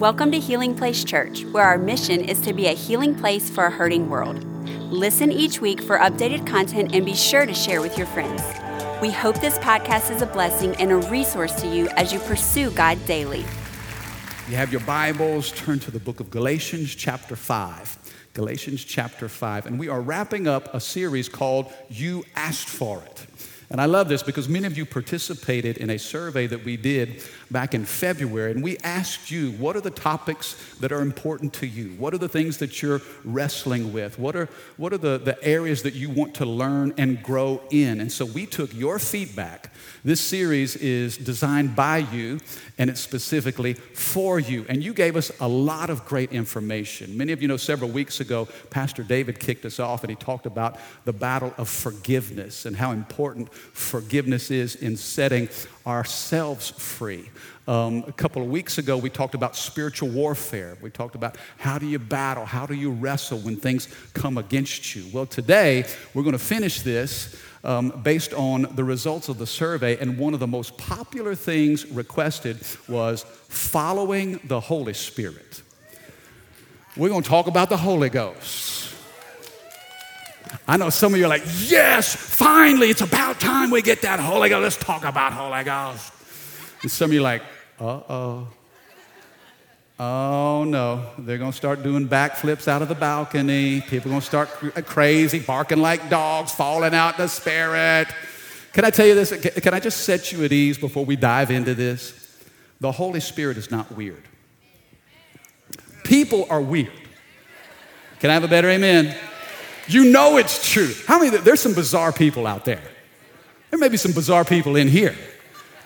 Welcome to Healing Place Church, where our mission is to be a healing place for a hurting world. Listen each week for updated content and be sure to share with your friends. We hope this podcast is a blessing and a resource to you as you pursue God daily. You have your Bibles, turn to the book of Galatians, chapter 5. Galatians, chapter 5. And we are wrapping up a series called You Asked For It. And I love this because many of you participated in a survey that we did back in February, and we asked you, what are the topics that are important to you? What are the things that you're wrestling with? What are, what are the, the areas that you want to learn and grow in? And so we took your feedback. This series is designed by you, and it's specifically for you. And you gave us a lot of great information. Many of you know several weeks ago, Pastor David kicked us off, and he talked about the battle of forgiveness and how important forgiveness is in setting ourselves free. Um, a couple of weeks ago, we talked about spiritual warfare. We talked about how do you battle, how do you wrestle when things come against you. Well, today, we're going to finish this um, based on the results of the survey, and one of the most popular things requested was following the Holy Spirit. We're going to talk about the Holy Ghost. I know some of you are like, yes, finally, it's about time we get that Holy Ghost. Let's talk about Holy Ghost. And some of you are like, uh oh. Oh no, they're going to start doing backflips out of the balcony. People are going to start crazy, barking like dogs, falling out in the spirit. Can I tell you this? Can I just set you at ease before we dive into this? The Holy Spirit is not weird. People are weird. Can I have a better amen? You know it's true. How many, there's some bizarre people out there. There may be some bizarre people in here.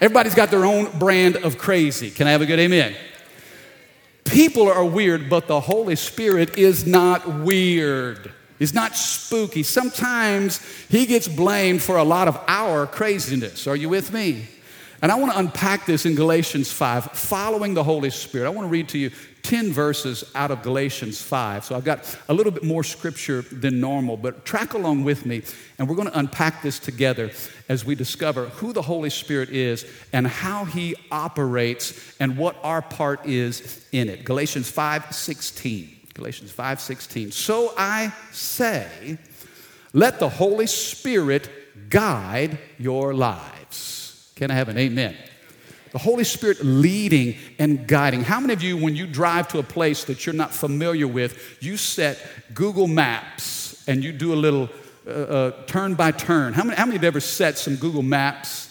Everybody's got their own brand of crazy. Can I have a good amen? People are weird, but the Holy Spirit is not weird. He's not spooky. Sometimes he gets blamed for a lot of our craziness. Are you with me? And I want to unpack this in Galatians 5, following the Holy Spirit. I want to read to you 10 verses out of Galatians 5. So I've got a little bit more scripture than normal, but track along with me, and we're going to unpack this together as we discover who the Holy Spirit is and how he operates and what our part is in it. Galatians 5 16. Galatians 5 16. So I say, let the Holy Spirit guide your lives. Can I have an amen? The Holy Spirit leading and guiding. How many of you, when you drive to a place that you're not familiar with, you set Google Maps and you do a little uh, uh, turn by turn? How many, how many have ever set some Google Maps?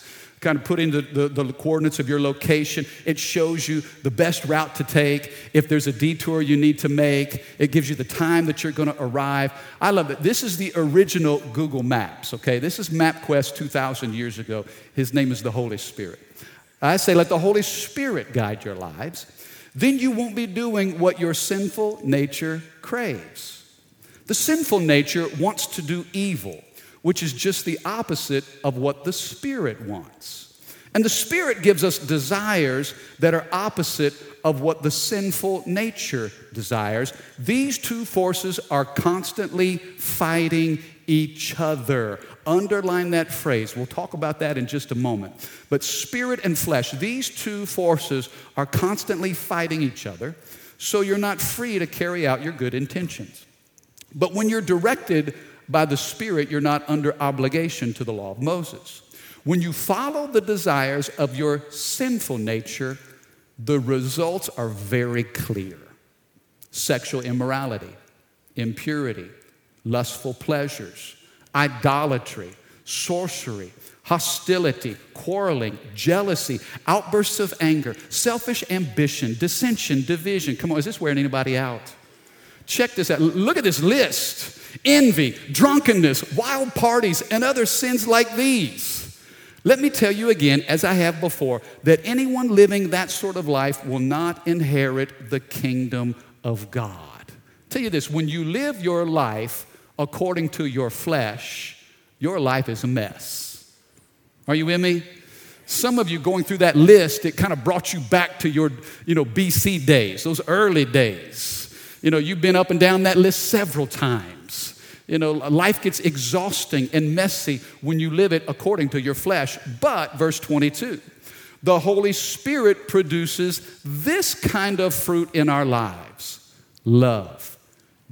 Kind of put in the, the, the coordinates of your location. It shows you the best route to take. If there's a detour you need to make, it gives you the time that you're going to arrive. I love it. This is the original Google Maps, okay? This is MapQuest 2,000 years ago. His name is the Holy Spirit. I say, let the Holy Spirit guide your lives. Then you won't be doing what your sinful nature craves. The sinful nature wants to do evil, which is just the opposite of what the Spirit wants. And the Spirit gives us desires that are opposite of what the sinful nature desires. These two forces are constantly fighting each other. Underline that phrase. We'll talk about that in just a moment. But spirit and flesh, these two forces are constantly fighting each other, so you're not free to carry out your good intentions. But when you're directed by the Spirit, you're not under obligation to the law of Moses. When you follow the desires of your sinful nature, the results are very clear sexual immorality, impurity, lustful pleasures, idolatry, sorcery, hostility, quarreling, jealousy, outbursts of anger, selfish ambition, dissension, division. Come on, is this wearing anybody out? Check this out. Look at this list envy, drunkenness, wild parties, and other sins like these. Let me tell you again, as I have before, that anyone living that sort of life will not inherit the kingdom of God. i tell you this when you live your life according to your flesh, your life is a mess. Are you with me? Some of you going through that list, it kind of brought you back to your, you know, BC days, those early days. You know, you've been up and down that list several times. You know, life gets exhausting and messy when you live it according to your flesh. But, verse 22, the Holy Spirit produces this kind of fruit in our lives love,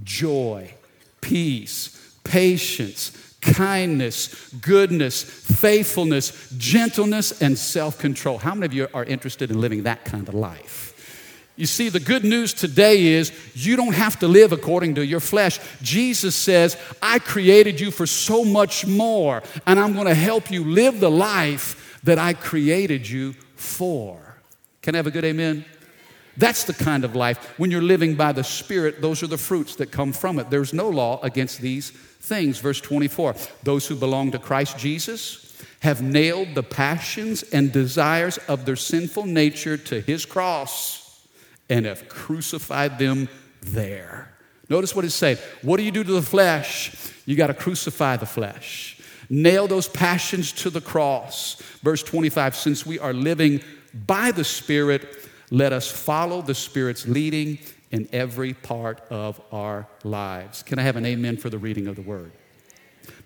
joy, peace, patience, kindness, goodness, faithfulness, gentleness, and self control. How many of you are interested in living that kind of life? You see, the good news today is you don't have to live according to your flesh. Jesus says, I created you for so much more, and I'm going to help you live the life that I created you for. Can I have a good amen? That's the kind of life. When you're living by the Spirit, those are the fruits that come from it. There's no law against these things. Verse 24 Those who belong to Christ Jesus have nailed the passions and desires of their sinful nature to his cross and have crucified them there. Notice what it saying. What do you do to the flesh? You got to crucify the flesh. Nail those passions to the cross. Verse 25 Since we are living by the Spirit, let us follow the Spirit's leading in every part of our lives. Can I have an amen for the reading of the word?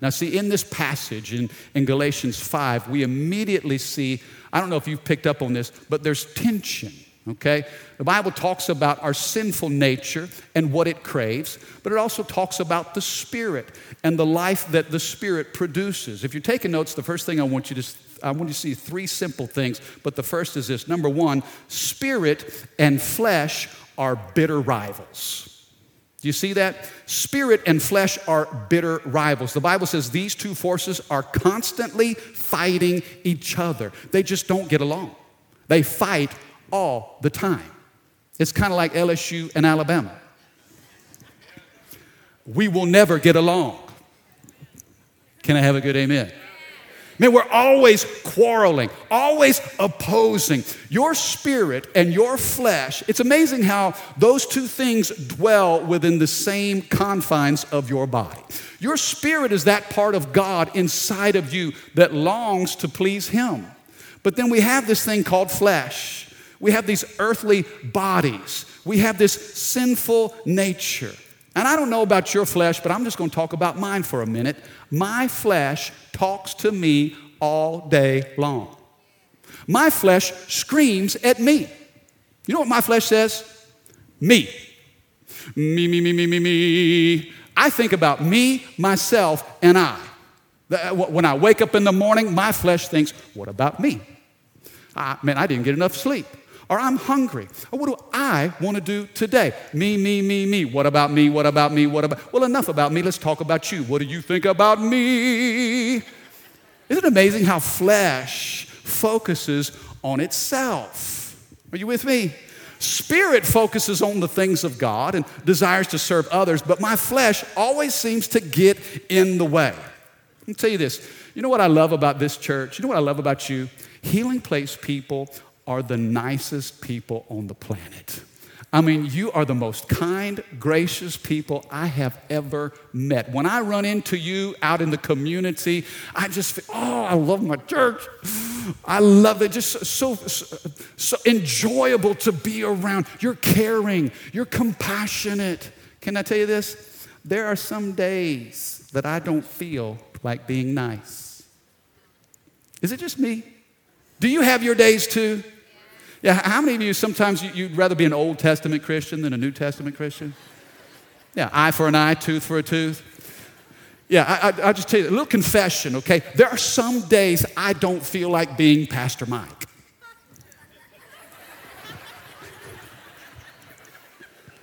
Now, see, in this passage in, in Galatians 5, we immediately see, I don't know if you've picked up on this, but there's tension, okay? The Bible talks about our sinful nature and what it craves, but it also talks about the Spirit and the life that the Spirit produces. If you're taking notes, the first thing I want you to I want you to see three simple things, but the first is this. Number one, spirit and flesh are bitter rivals. Do you see that? Spirit and flesh are bitter rivals. The Bible says these two forces are constantly fighting each other. They just don't get along. They fight all the time. It's kind of like LSU and Alabama. We will never get along. Can I have a good amen? Man, we're always quarreling, always opposing. Your spirit and your flesh, it's amazing how those two things dwell within the same confines of your body. Your spirit is that part of God inside of you that longs to please Him. But then we have this thing called flesh. We have these earthly bodies. We have this sinful nature. And I don't know about your flesh, but I'm just going to talk about mine for a minute. My flesh talks to me all day long. My flesh screams at me. You know what my flesh says? Me. Me, me, me, me, me, me. I think about me, myself, and I. Uh, when I wake up in the morning, my flesh thinks, what about me? I, man, I didn't get enough sleep or I'm hungry. Or what do I want to do today? Me, me, me, me. What about me? What about me? What about? Well, enough about me. Let's talk about you. What do you think about me? Isn't it amazing how flesh focuses on itself? Are you with me? Spirit focuses on the things of God and desires to serve others, but my flesh always seems to get in the way. Let me tell you this. You know what I love about this church? You know what I love about you? Healing Place people are the nicest people on the planet. I mean, you are the most kind, gracious people I have ever met. When I run into you out in the community, I just feel, oh, I love my church. I love it. Just so, so, so enjoyable to be around. You're caring, you're compassionate. Can I tell you this? There are some days that I don't feel like being nice. Is it just me? Do you have your days too? Yeah, how many of you sometimes you'd rather be an Old Testament Christian than a New Testament Christian? Yeah, eye for an eye, tooth for a tooth. Yeah, I, I, I'll just tell you a little confession, okay? There are some days I don't feel like being Pastor Mike.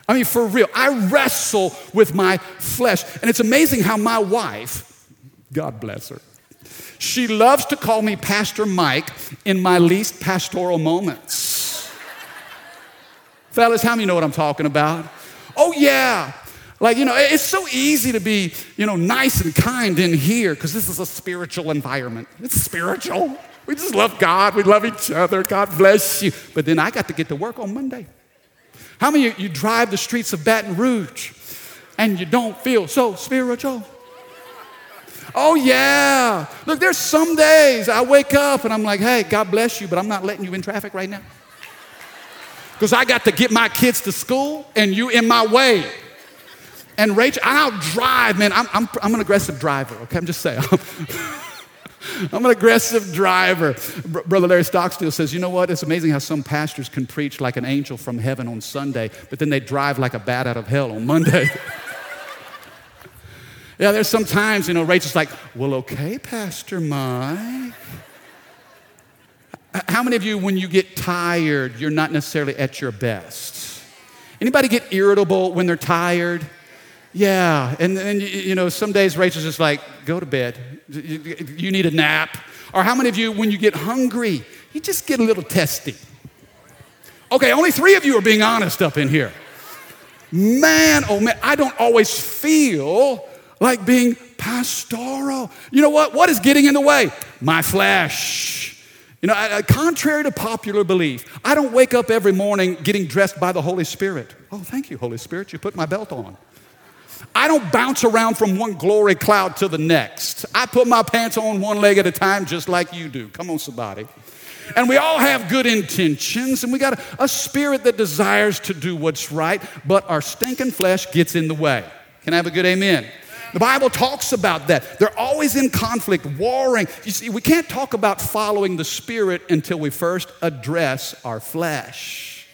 I mean, for real, I wrestle with my flesh. And it's amazing how my wife, God bless her, she loves to call me Pastor Mike in my least pastoral moments. Fellas, how many know what I'm talking about? Oh, yeah. Like, you know, it's so easy to be, you know, nice and kind in here because this is a spiritual environment. It's spiritual. We just love God. We love each other. God bless you. But then I got to get to work on Monday. How many you, you drive the streets of Baton Rouge and you don't feel so spiritual? Oh, yeah. Look, there's some days I wake up and I'm like, hey, God bless you, but I'm not letting you in traffic right now. Because I got to get my kids to school and you in my way. And Rachel, I'll drive, man. I'm, I'm, I'm an aggressive driver, okay? I'm just saying. I'm an aggressive driver. Br- Brother Larry Stockstill says, You know what? It's amazing how some pastors can preach like an angel from heaven on Sunday, but then they drive like a bat out of hell on Monday. yeah, there's some times, you know, Rachel's like, Well, okay, Pastor Mike. How many of you, when you get tired, you're not necessarily at your best? Anybody get irritable when they're tired? Yeah, and then, you know, some days Rachel's just like, go to bed. You need a nap. Or how many of you, when you get hungry, you just get a little testy? Okay, only three of you are being honest up in here. Man, oh man, I don't always feel like being pastoral. You know what? What is getting in the way? My flesh. You know, contrary to popular belief, I don't wake up every morning getting dressed by the Holy Spirit. Oh, thank you, Holy Spirit. You put my belt on. I don't bounce around from one glory cloud to the next. I put my pants on one leg at a time, just like you do. Come on, somebody. And we all have good intentions, and we got a, a spirit that desires to do what's right, but our stinking flesh gets in the way. Can I have a good amen? The Bible talks about that. They're always in conflict, warring. You see, we can't talk about following the Spirit until we first address our flesh.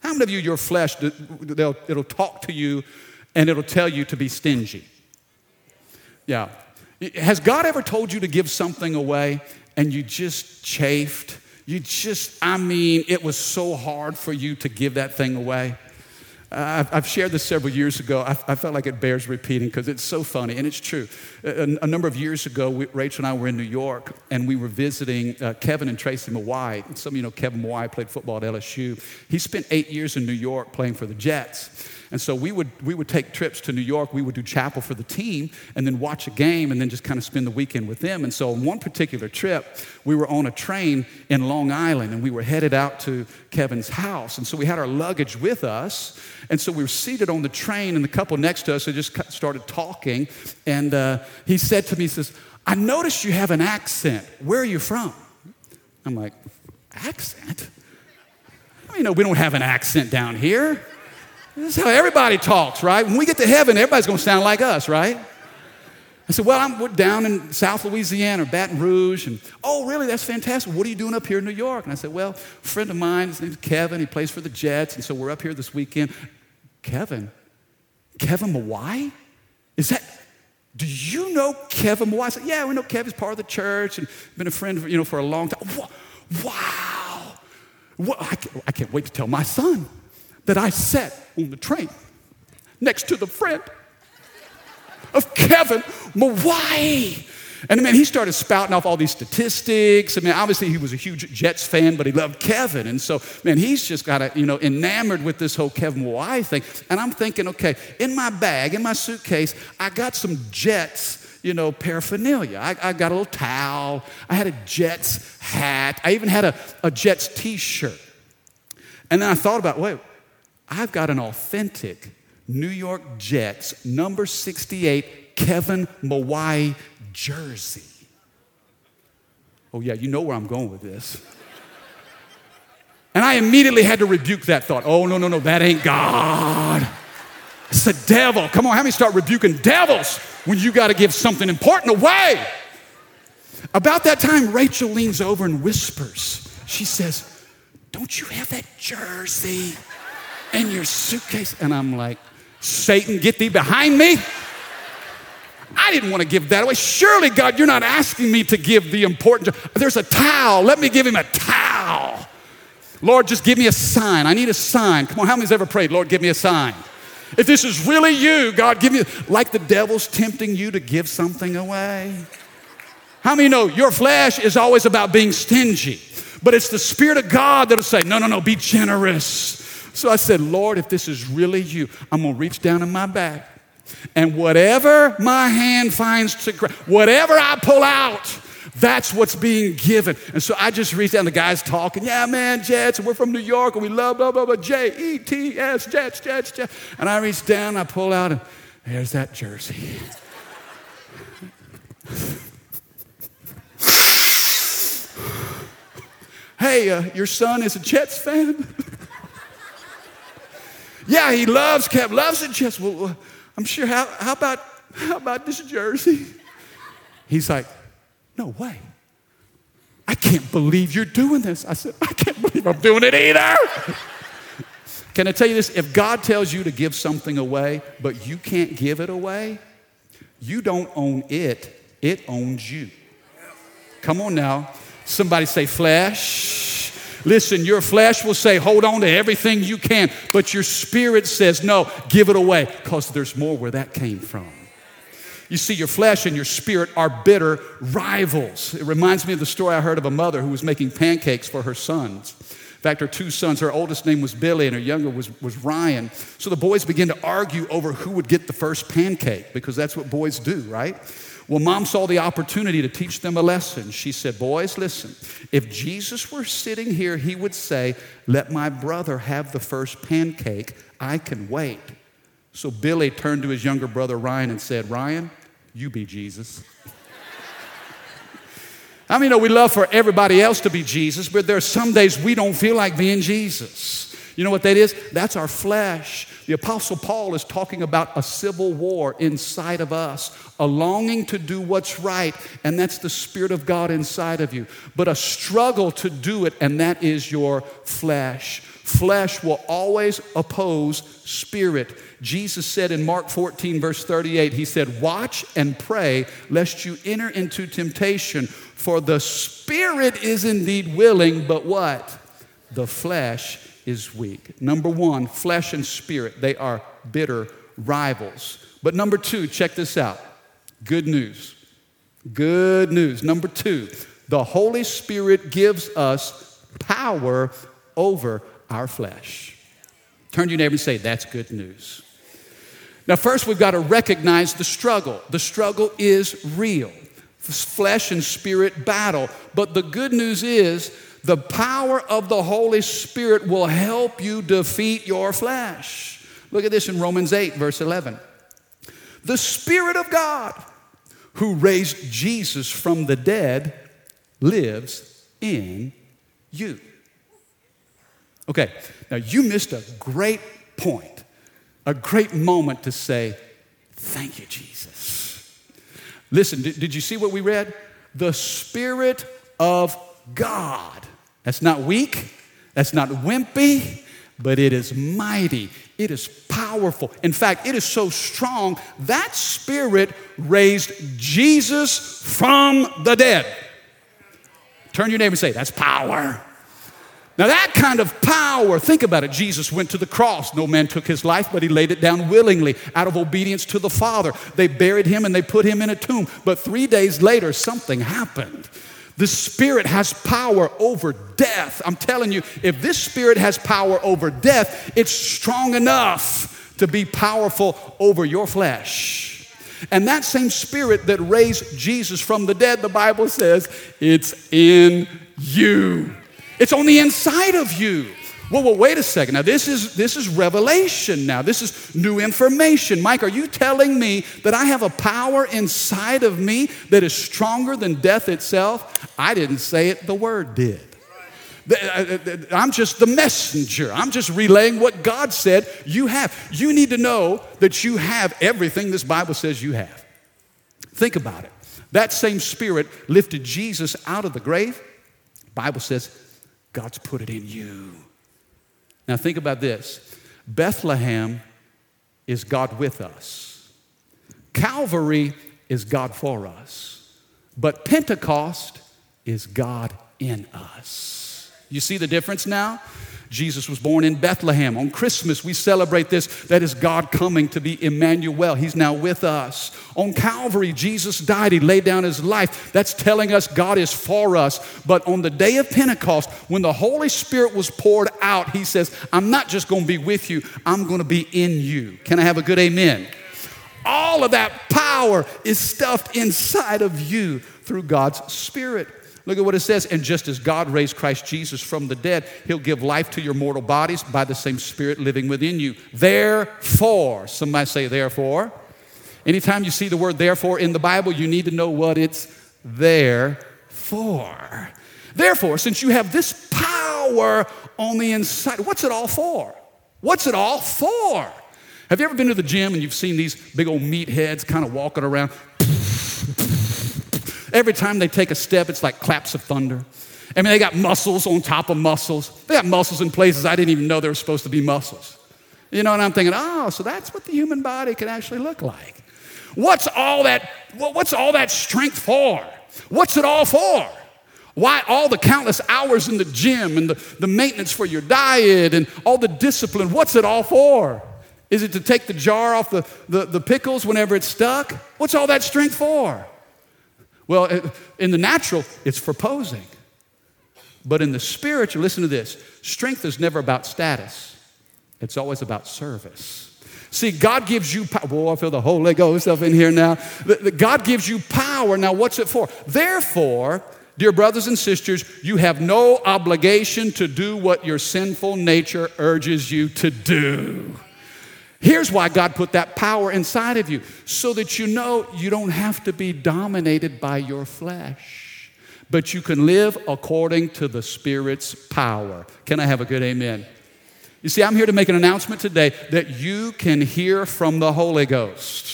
How many of you, your flesh, it'll talk to you and it'll tell you to be stingy. Yeah. Has God ever told you to give something away and you just chafed? You just, I mean, it was so hard for you to give that thing away. I've, shared this several years ago. I, felt like it bears repeating because it's so funny, and it's true. A, number of years ago, Rachel and I were in New York, and we were visiting uh, Kevin and Tracy Mawae. Some of you know Kevin Mawae played football at LSU. He spent eight years in New York playing for the Jets. And so we would, we would take trips to New York. We would do chapel for the team and then watch a game and then just kind of spend the weekend with them. And so on one particular trip, we were on a train in Long Island and we were headed out to Kevin's house. And so we had our luggage with us. And so we were seated on the train and the couple next to us had just started talking. And uh, he said to me, he says, I noticed you have an accent. Where are you from? I'm like, accent? I You know, we don't have an accent down here. This is how everybody talks, right? When we get to heaven, everybody's going to sound like us, right? I said, Well, I'm down in South Louisiana, Baton Rouge. And, oh, really? That's fantastic. What are you doing up here in New York? And I said, Well, a friend of mine, his name's Kevin. He plays for the Jets. And so we're up here this weekend. Kevin? Kevin Mawae? Is that, do you know Kevin Mawae? I said, Yeah, we know Kevin's part of the church and been a friend, you know, for a long time. Wow. What, I, can't, I can't wait to tell my son that I sat on the train next to the friend of Kevin Mawae. And man, he started spouting off all these statistics. I mean, obviously he was a huge Jets fan, but he loved Kevin. And so, man, he's just got a, you know, enamored with this whole Kevin Mawae thing. And I'm thinking, okay, in my bag, in my suitcase, I got some Jets, you know, paraphernalia. I, I got a little towel. I had a Jets hat. I even had a, a Jets t-shirt. And then I thought about, wait, I've got an authentic New York Jets number 68 Kevin Mawae jersey. Oh, yeah, you know where I'm going with this. And I immediately had to rebuke that thought. Oh, no, no, no, that ain't God. It's the devil. Come on, how many start rebuking devils when you got to give something important away? About that time, Rachel leans over and whispers. She says, Don't you have that jersey? In your suitcase. And I'm like, Satan, get thee behind me. I didn't want to give that away. Surely, God, you're not asking me to give the important. There's a towel. Let me give him a towel. Lord, just give me a sign. I need a sign. Come on, how many's ever prayed, Lord, give me a sign? If this is really you, God, give me, like the devil's tempting you to give something away. How many know your flesh is always about being stingy? But it's the Spirit of God that'll say, no, no, no, be generous. So I said, Lord, if this is really you, I'm going to reach down in my bag. And whatever my hand finds to grab, whatever I pull out, that's what's being given. And so I just reached down, the guy's talking, yeah, man, Jets, we're from New York, and we love blah, blah, blah, J E T S, Jets, Jets, Jets. And I reached down, I pull out, and there's that jersey. hey, uh, your son is a Jets fan? Yeah, he loves Kev, loves it just. Well, I'm sure. How, how about how about this jersey? He's like, No way. I can't believe you're doing this. I said, I can't believe I'm doing it either. Can I tell you this? If God tells you to give something away, but you can't give it away, you don't own it, it owns you. Come on now. Somebody say, flesh. Listen, your flesh will say, hold on to everything you can, but your spirit says, no, give it away, because there's more where that came from. You see, your flesh and your spirit are bitter rivals. It reminds me of the story I heard of a mother who was making pancakes for her sons. In fact, her two sons, her oldest name was Billy and her younger was, was Ryan. So the boys began to argue over who would get the first pancake because that's what boys do, right? Well, mom saw the opportunity to teach them a lesson. She said, Boys, listen, if Jesus were sitting here, he would say, Let my brother have the first pancake. I can wait. So Billy turned to his younger brother Ryan and said, Ryan, you be Jesus. I mean, you know, we love for everybody else to be Jesus, but there are some days we don't feel like being Jesus. You know what that is? That's our flesh. The Apostle Paul is talking about a civil war inside of us, a longing to do what's right, and that's the Spirit of God inside of you, but a struggle to do it, and that is your flesh. Flesh will always oppose spirit. Jesus said in Mark 14, verse 38, He said, Watch and pray lest you enter into temptation, for the spirit is indeed willing, but what? The flesh is weak. Number one, flesh and spirit, they are bitter rivals. But number two, check this out good news. Good news. Number two, the Holy Spirit gives us power over our flesh. Turn to your neighbor and say, That's good news. Now, first, we've got to recognize the struggle. The struggle is real, flesh and spirit battle. But the good news is, the power of the Holy Spirit will help you defeat your flesh. Look at this in Romans 8, verse 11. The Spirit of God, who raised Jesus from the dead, lives in you. Okay, now you missed a great point, a great moment to say, Thank you, Jesus. Listen, did, did you see what we read? The Spirit of God. That's not weak, that's not wimpy, but it is mighty. It is powerful. In fact, it is so strong that Spirit raised Jesus from the dead. Turn your neighbor and say, That's power. Now, that kind of power, think about it. Jesus went to the cross. No man took his life, but he laid it down willingly out of obedience to the Father. They buried him and they put him in a tomb. But three days later, something happened. The Spirit has power over death. I'm telling you, if this Spirit has power over death, it's strong enough to be powerful over your flesh. And that same Spirit that raised Jesus from the dead, the Bible says, it's in you. It's on the inside of you. Well, well, wait a second. Now, this is, this is revelation now. This is new information. Mike, are you telling me that I have a power inside of me that is stronger than death itself? I didn't say it, the Word did. Uh, uh, I'm just the messenger. I'm just relaying what God said you have. You need to know that you have everything this Bible says you have. Think about it. That same spirit lifted Jesus out of the grave. Bible says God's put it in you. Now, think about this. Bethlehem is God with us, Calvary is God for us, but Pentecost is God in us. You see the difference now? Jesus was born in Bethlehem. On Christmas, we celebrate this. That is God coming to be Emmanuel. He's now with us. On Calvary, Jesus died. He laid down his life. That's telling us God is for us. But on the day of Pentecost, when the Holy Spirit was poured out, he says, I'm not just going to be with you, I'm going to be in you. Can I have a good amen? All of that power is stuffed inside of you through God's Spirit. Look at what it says. And just as God raised Christ Jesus from the dead, he'll give life to your mortal bodies by the same Spirit living within you. Therefore, somebody say, therefore. Anytime you see the word therefore in the Bible, you need to know what it's there for. Therefore, since you have this power on the inside, what's it all for? What's it all for? Have you ever been to the gym and you've seen these big old meatheads kind of walking around? Every time they take a step, it's like claps of thunder. I mean, they got muscles on top of muscles. They got muscles in places I didn't even know there were supposed to be muscles. You know, and I'm thinking, oh, so that's what the human body can actually look like. What's all that, what's all that strength for? What's it all for? Why all the countless hours in the gym and the, the maintenance for your diet and all the discipline? What's it all for? Is it to take the jar off the, the, the pickles whenever it's stuck? What's all that strength for? Well, in the natural, it's for posing. But in the spiritual, listen to this strength is never about status, it's always about service. See, God gives you power. Boy, I feel the Holy Ghost up in here now. God gives you power. Now, what's it for? Therefore, dear brothers and sisters, you have no obligation to do what your sinful nature urges you to do. Here's why God put that power inside of you so that you know you don't have to be dominated by your flesh, but you can live according to the Spirit's power. Can I have a good amen? You see, I'm here to make an announcement today that you can hear from the Holy Ghost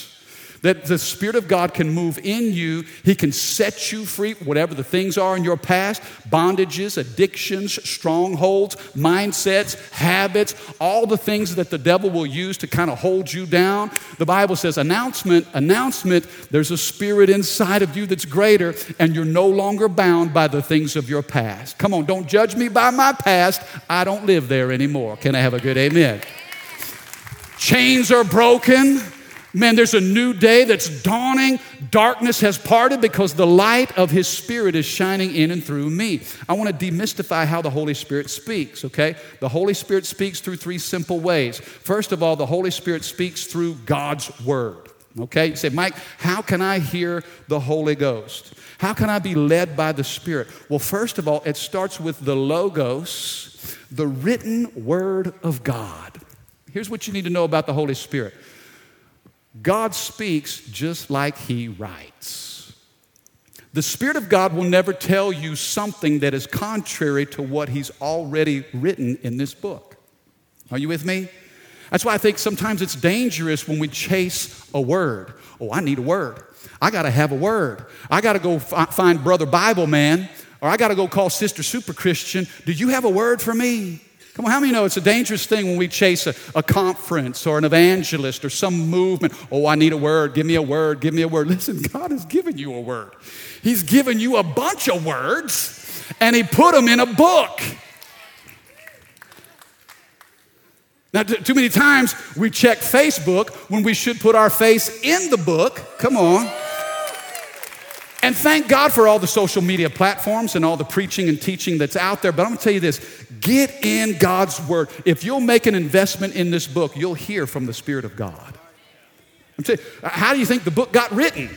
that the Spirit of God can move in you. He can set you free, whatever the things are in your past bondages, addictions, strongholds, mindsets, habits, all the things that the devil will use to kind of hold you down. The Bible says, announcement, announcement, there's a spirit inside of you that's greater, and you're no longer bound by the things of your past. Come on, don't judge me by my past. I don't live there anymore. Can I have a good amen? Chains are broken. Man, there's a new day that's dawning. Darkness has parted because the light of His Spirit is shining in and through me. I want to demystify how the Holy Spirit speaks, okay? The Holy Spirit speaks through three simple ways. First of all, the Holy Spirit speaks through God's Word, okay? You say, Mike, how can I hear the Holy Ghost? How can I be led by the Spirit? Well, first of all, it starts with the Logos, the written Word of God. Here's what you need to know about the Holy Spirit God speaks just like He writes. The Spirit of God will never tell you something that is contrary to what He's already written in this book. Are you with me? That's why I think sometimes it's dangerous when we chase a word. Oh, I need a word. I got to have a word. I got to go f- find Brother Bible Man, or I got to go call Sister Super Christian. Do you have a word for me? Come on, how many know it's a dangerous thing when we chase a, a, conference or an evangelist or some movement? Oh, I need a word. Give me a word. Give me a word. Listen, God has given you a word. He's given you a bunch of words and He put them in a book. Now, t- too many times we check Facebook when we should put our face in the book. Come on. And thank God for all the social media platforms and all the preaching and teaching that's out there. But I'm gonna tell you this get in God's Word. If you'll make an investment in this book, you'll hear from the Spirit of God. I'm saying, how do you think the book got written?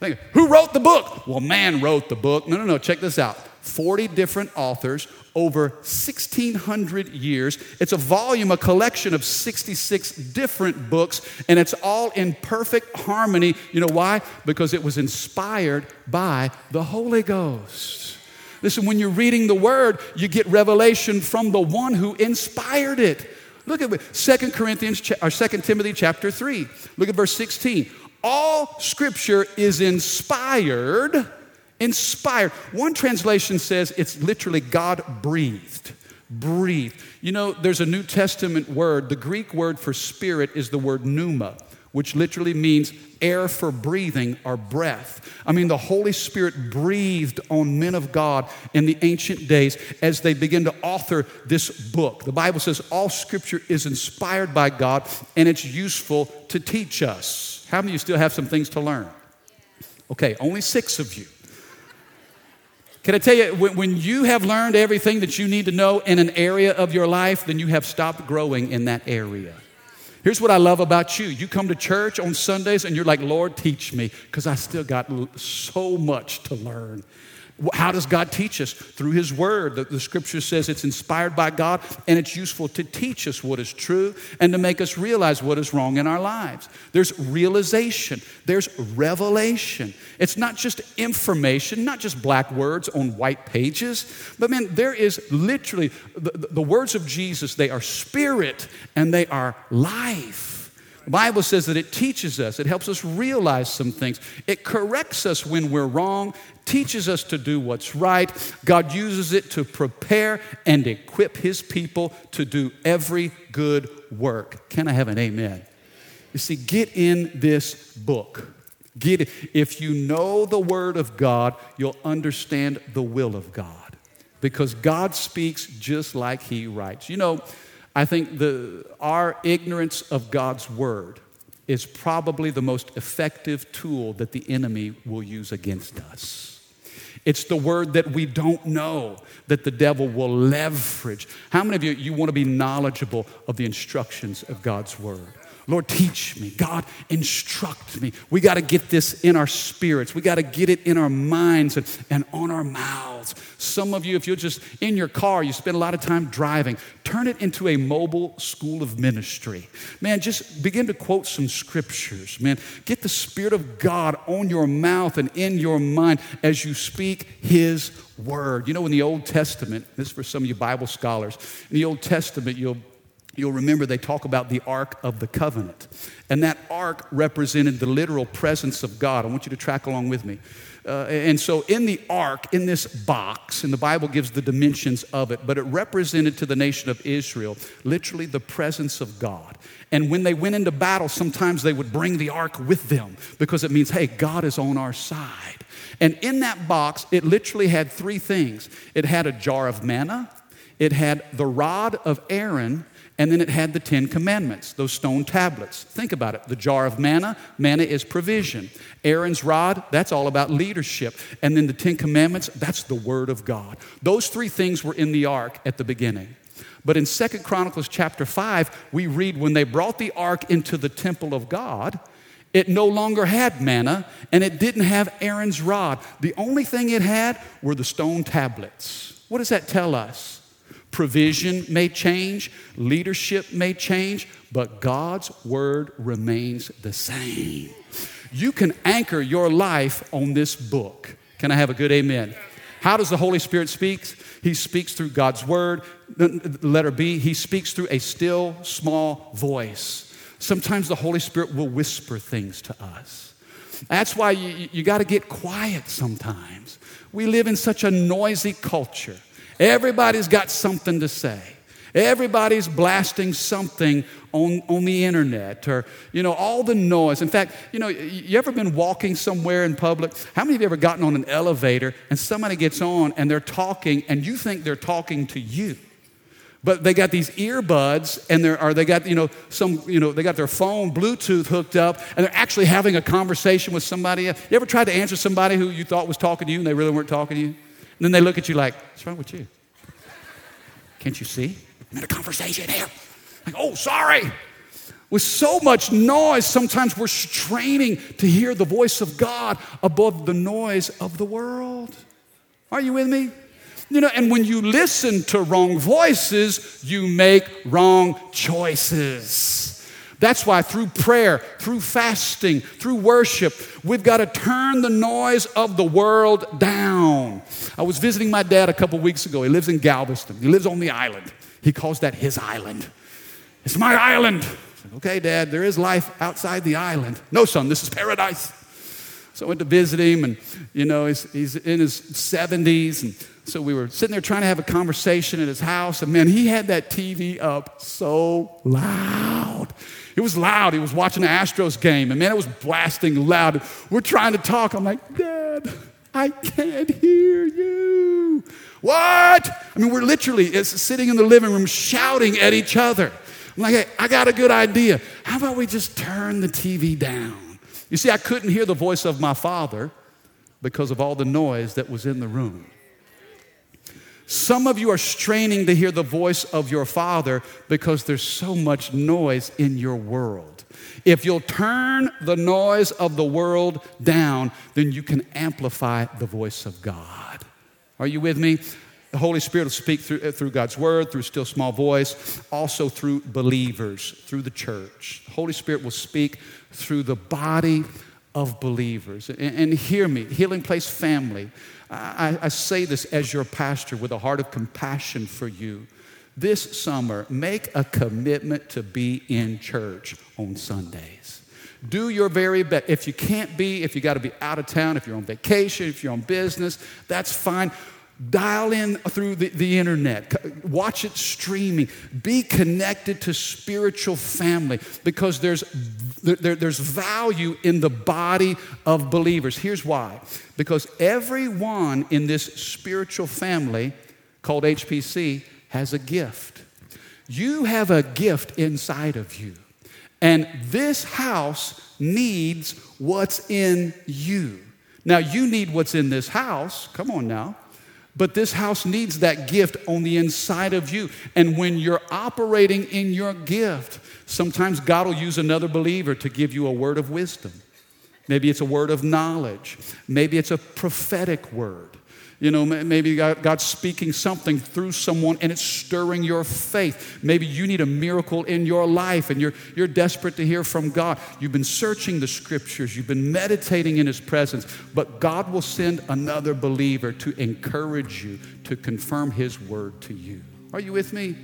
Think, who wrote the book? Well, man wrote the book. No, no, no, check this out 40 different authors over 1,600 years. It's a volume, a collection of 66 different books, and it's all in perfect harmony. You know why? Because it was inspired by the Holy Ghost. Listen, when you're reading the Word, you get revelation from the one who inspired it. Look at 2 Corinthians or 2 Timothy chapter 3. Look at verse 16. All scripture is inspired Inspired. One translation says it's literally God breathed. Breathed. You know, there's a New Testament word. The Greek word for spirit is the word pneuma, which literally means air for breathing or breath. I mean, the Holy Spirit breathed on men of God in the ancient days as they begin to author this book. The Bible says all scripture is inspired by God and it's useful to teach us. How many of you still have some things to learn? Okay, only six of you. Can I tell you, when, when you have learned everything that you need to know in an area of your life, then you have stopped growing in that area. Here's what I love about you. You come to church on Sundays and you're like, Lord, teach me, because I still got so much to learn. How does God teach us? Through His Word. The, the, scripture says it's inspired by God and it's useful to teach us what is true and to make us realize what is wrong in our lives. There's realization, there's revelation. It's not just information, not just black words on white pages, but man, there is literally the, the words of Jesus, they are spirit and they are life. Bible says that it teaches us, it helps us realize some things. It corrects us when we're wrong, teaches us to do what's right. God uses it to prepare and equip His people to do every good work. Can I have an amen? You see, get in this book. Get it. If you know the Word of God, you'll understand the will of God because God speaks just like He writes. You know, I think the, our ignorance of God's Word is probably the most effective tool that the enemy will use against us. It's the word that we don't know that the devil will leverage. How many of you you want to be knowledgeable of the instructions of God's word? Lord, teach me. God, instruct me. We got to get this in our spirits. We got to get it in our minds and, and on our mouths. Some of you, if you're just in your car, you spend a lot of time driving, turn it into a mobile school of ministry. Man, just begin to quote some scriptures. Man, get the Spirit of God on your mouth and in your mind as you speak His word. You know, in the Old Testament, this is for some of you Bible scholars, in the Old Testament, you'll You'll remember they talk about the Ark of the Covenant. And that Ark represented the literal presence of God. I want you to track along with me. Uh, and so, in the ark, in this box, and the Bible gives the dimensions of it, but it represented to the nation of Israel literally the presence of God. And when they went into battle, sometimes they would bring the ark with them because it means, hey, God is on our side. And in that box, it literally had three things it had a jar of manna, it had the rod of Aaron, and then it had the Ten Commandments, those stone tablets. Think about it. The jar of manna, manna is provision. Aaron's rod, that's all about leadership. And then the Ten Commandments, that's the Word of God. Those three things were in the ark at the beginning. But in Second Chronicles chapter 5, we read when they brought the ark into the temple of God, it no longer had manna and it didn't have Aaron's rod. The only thing it had were the stone tablets. What does that tell us? Provision may change, leadership may change, but God's word remains the same. You can anchor your life on this book. Can I have a good amen? How does the Holy Spirit speak? He speaks through God's word. Letter B, he speaks through a still small voice. Sometimes the Holy Spirit will whisper things to us. That's why you, you got to get quiet sometimes. We live in such a noisy culture. Everybody's got something to say. Everybody's blasting something on, on the internet or, you know, all the noise. In fact, you know, you ever been walking somewhere in public? How many of you ever gotten on an elevator and somebody gets on and they're talking and you think they're talking to you? But they got these earbuds and they're, or they got, you know, some, you know, they got their phone Bluetooth hooked up and they're actually having a conversation with somebody. You ever tried to answer somebody who you thought was talking to you and they really weren't talking to you? And then they look at you like, what's wrong with you? Can't you see? I'm in a conversation here. Like, oh, sorry. With so much noise, sometimes we're straining to hear the voice of God above the noise of the world. Are you with me? You know, and when you listen to wrong voices, you make wrong choices. That's why through prayer, through fasting, through worship, we've got to turn the noise of the world down. I was visiting my dad a couple weeks ago. He lives in Galveston, he lives on the island. He calls that his island. It's my island. Said, okay, Dad, there is life outside the island. No, son, this is paradise. So I went to visit him, and you know, he's, he's in his 70s, and so we were sitting there trying to have a conversation at his house, and man, he had that TV up so loud. It was loud. He was watching the Astros game, and man, it was blasting loud. We're trying to talk. I'm like, Dad, I can't hear you. What? I mean, we're literally it's sitting in the living room shouting at each other. I'm like, hey, I got a good idea. How about we just turn the TV down? You see, I couldn't hear the voice of my father because of all the noise that was in the room. Some of you are straining to hear the voice of your Father because there's so much noise in your world. If you'll turn the noise of the world down, then you can amplify the voice of God. Are you with me? The Holy Spirit will speak through, uh, through God's word, through still small voice, also through believers, through the church. The Holy Spirit will speak through the body of believers. And, and hear me, Healing Place family. I, I say this as your pastor with a heart of compassion for you. this summer, make a commitment to be in church on Sundays. Do your very best. If you can't be, if you got to be out of town, if you're on vacation, if you're on business, that's fine. Dial in through the, the internet, watch it streaming, be connected to spiritual family because there's, there, there's value in the body of believers. Here's why because everyone in this spiritual family called HPC has a gift. You have a gift inside of you, and this house needs what's in you. Now, you need what's in this house. Come on now. But this house needs that gift on the inside of you. And when you're operating in your gift, sometimes God will use another believer to give you a word of wisdom. Maybe it's a word of knowledge. Maybe it's a prophetic word. You know, maybe God's speaking something through someone and it's stirring your faith. Maybe you need a miracle in your life and you're, you're desperate to hear from God. You've been searching the scriptures, you've been meditating in His presence, but God will send another believer to encourage you, to confirm His word to you. Are you with me?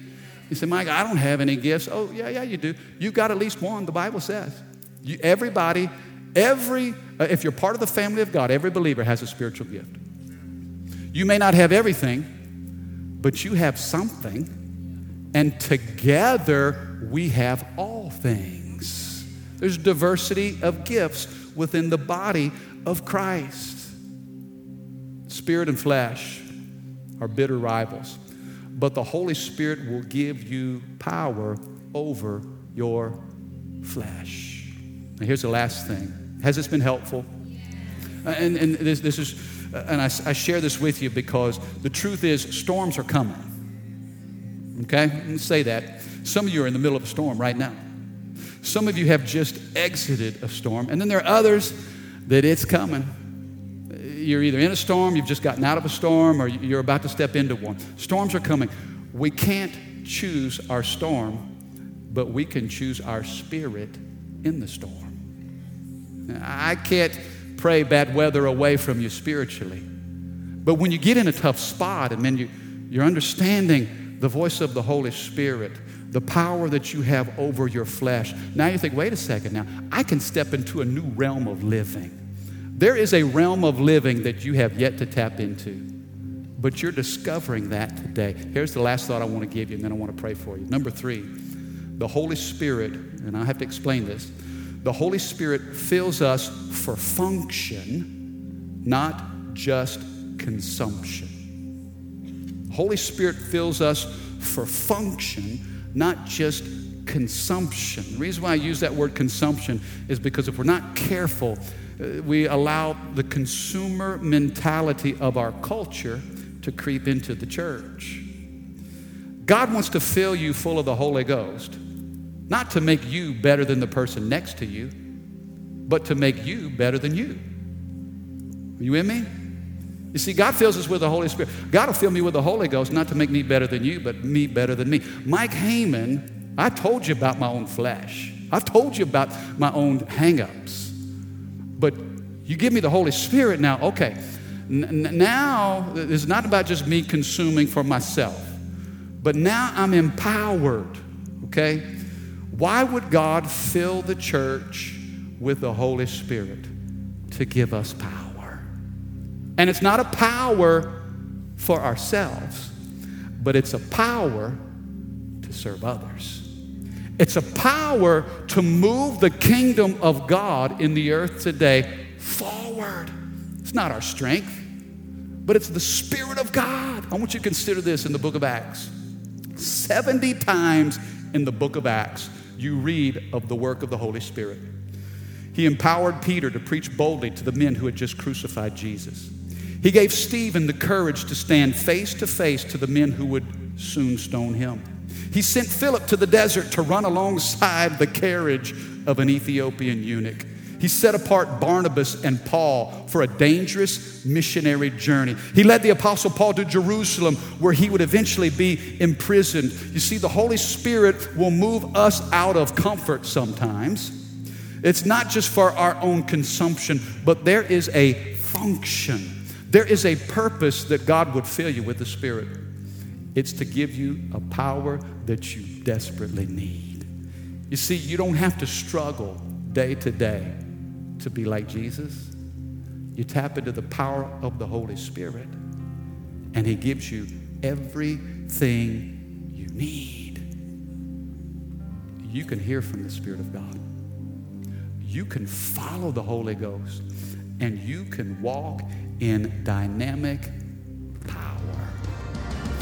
You say, Mike, I don't have any gifts. Oh, yeah, yeah, you do. You've got at least one, the Bible says. You, everybody, every, uh, if you're part of the family of God, every believer has a spiritual gift. You may not have everything, but you have something. And together we have all things. There's diversity of gifts within the body of Christ. Spirit and flesh are bitter rivals, but the Holy Spirit will give you power over your flesh. Now, here's the last thing. Has this been helpful? And, and this, this is and I, I share this with you because the truth is, storms are coming. Okay? Let me say that. Some of you are in the middle of a storm right now. Some of you have just exited a storm, and then there are others that it's coming. You're either in a storm, you've just gotten out of a storm, or you're about to step into one. Storms are coming. We can't choose our storm, but we can choose our spirit in the storm. I can't pray bad weather away from you spiritually. But when you get in a tough spot and then you, you're understanding the voice of the Holy Spirit, the power that you have over your flesh, now you think, wait a second now, I can step into a new realm of living. There is a realm of living that you have yet to tap into. But you're discovering that today. Here's the last thought I want to give you, and then I want to pray for you. Number three, the Holy Spirit, and I have to explain this the Holy Spirit fills us for function, not just consumption. Holy Spirit fills us for function, not just consumption. The reason why I use that word consumption is because if we're not careful, Uh, we allow the consumer mentality of our culture to creep into the church. God wants to fill you full of the Holy Ghost not to make you better than the person next to you, but to make you better than you. Are you with me? You see, God fills us with the Holy Spirit. God will fill me with the Holy Ghost, not to make me better than you, but me better than me. Mike Haman, I told you about my own flesh. I've told you about my own hangups. But you give me the Holy Spirit now, okay. N- now, it's not about just me consuming for myself, but now I'm empowered, okay? Why would God fill the church with the Holy Spirit? To give us power. And it's not a power for ourselves, but it's a power to serve others. It's a power to move the kingdom of God in the earth today forward. It's not our strength, but it's the Spirit of God. I want you to consider this in the book of Acts. 70 times in the book of Acts, you read of the work of the Holy Spirit. He empowered Peter to preach boldly to the men who had just crucified Jesus. He gave Stephen the courage to stand face to face to the men who would soon stone him. He sent Philip to the desert to run alongside the carriage of an Ethiopian eunuch. He set apart Barnabas and Paul for a dangerous missionary journey. He led the Apostle Paul to Jerusalem, where he would eventually be imprisoned. You see, the Holy Spirit will move us out of comfort sometimes. It's not just for our own consumption, but there is a function, there is a purpose that God would fill you with the Spirit. It's to give you a power that you desperately need. You see, you don't have to struggle day to day to be like Jesus. You tap into the power of the Holy Spirit, and He gives you everything you need. You can hear from the Spirit of God. You can follow the Holy Ghost, and you can walk in dynamic.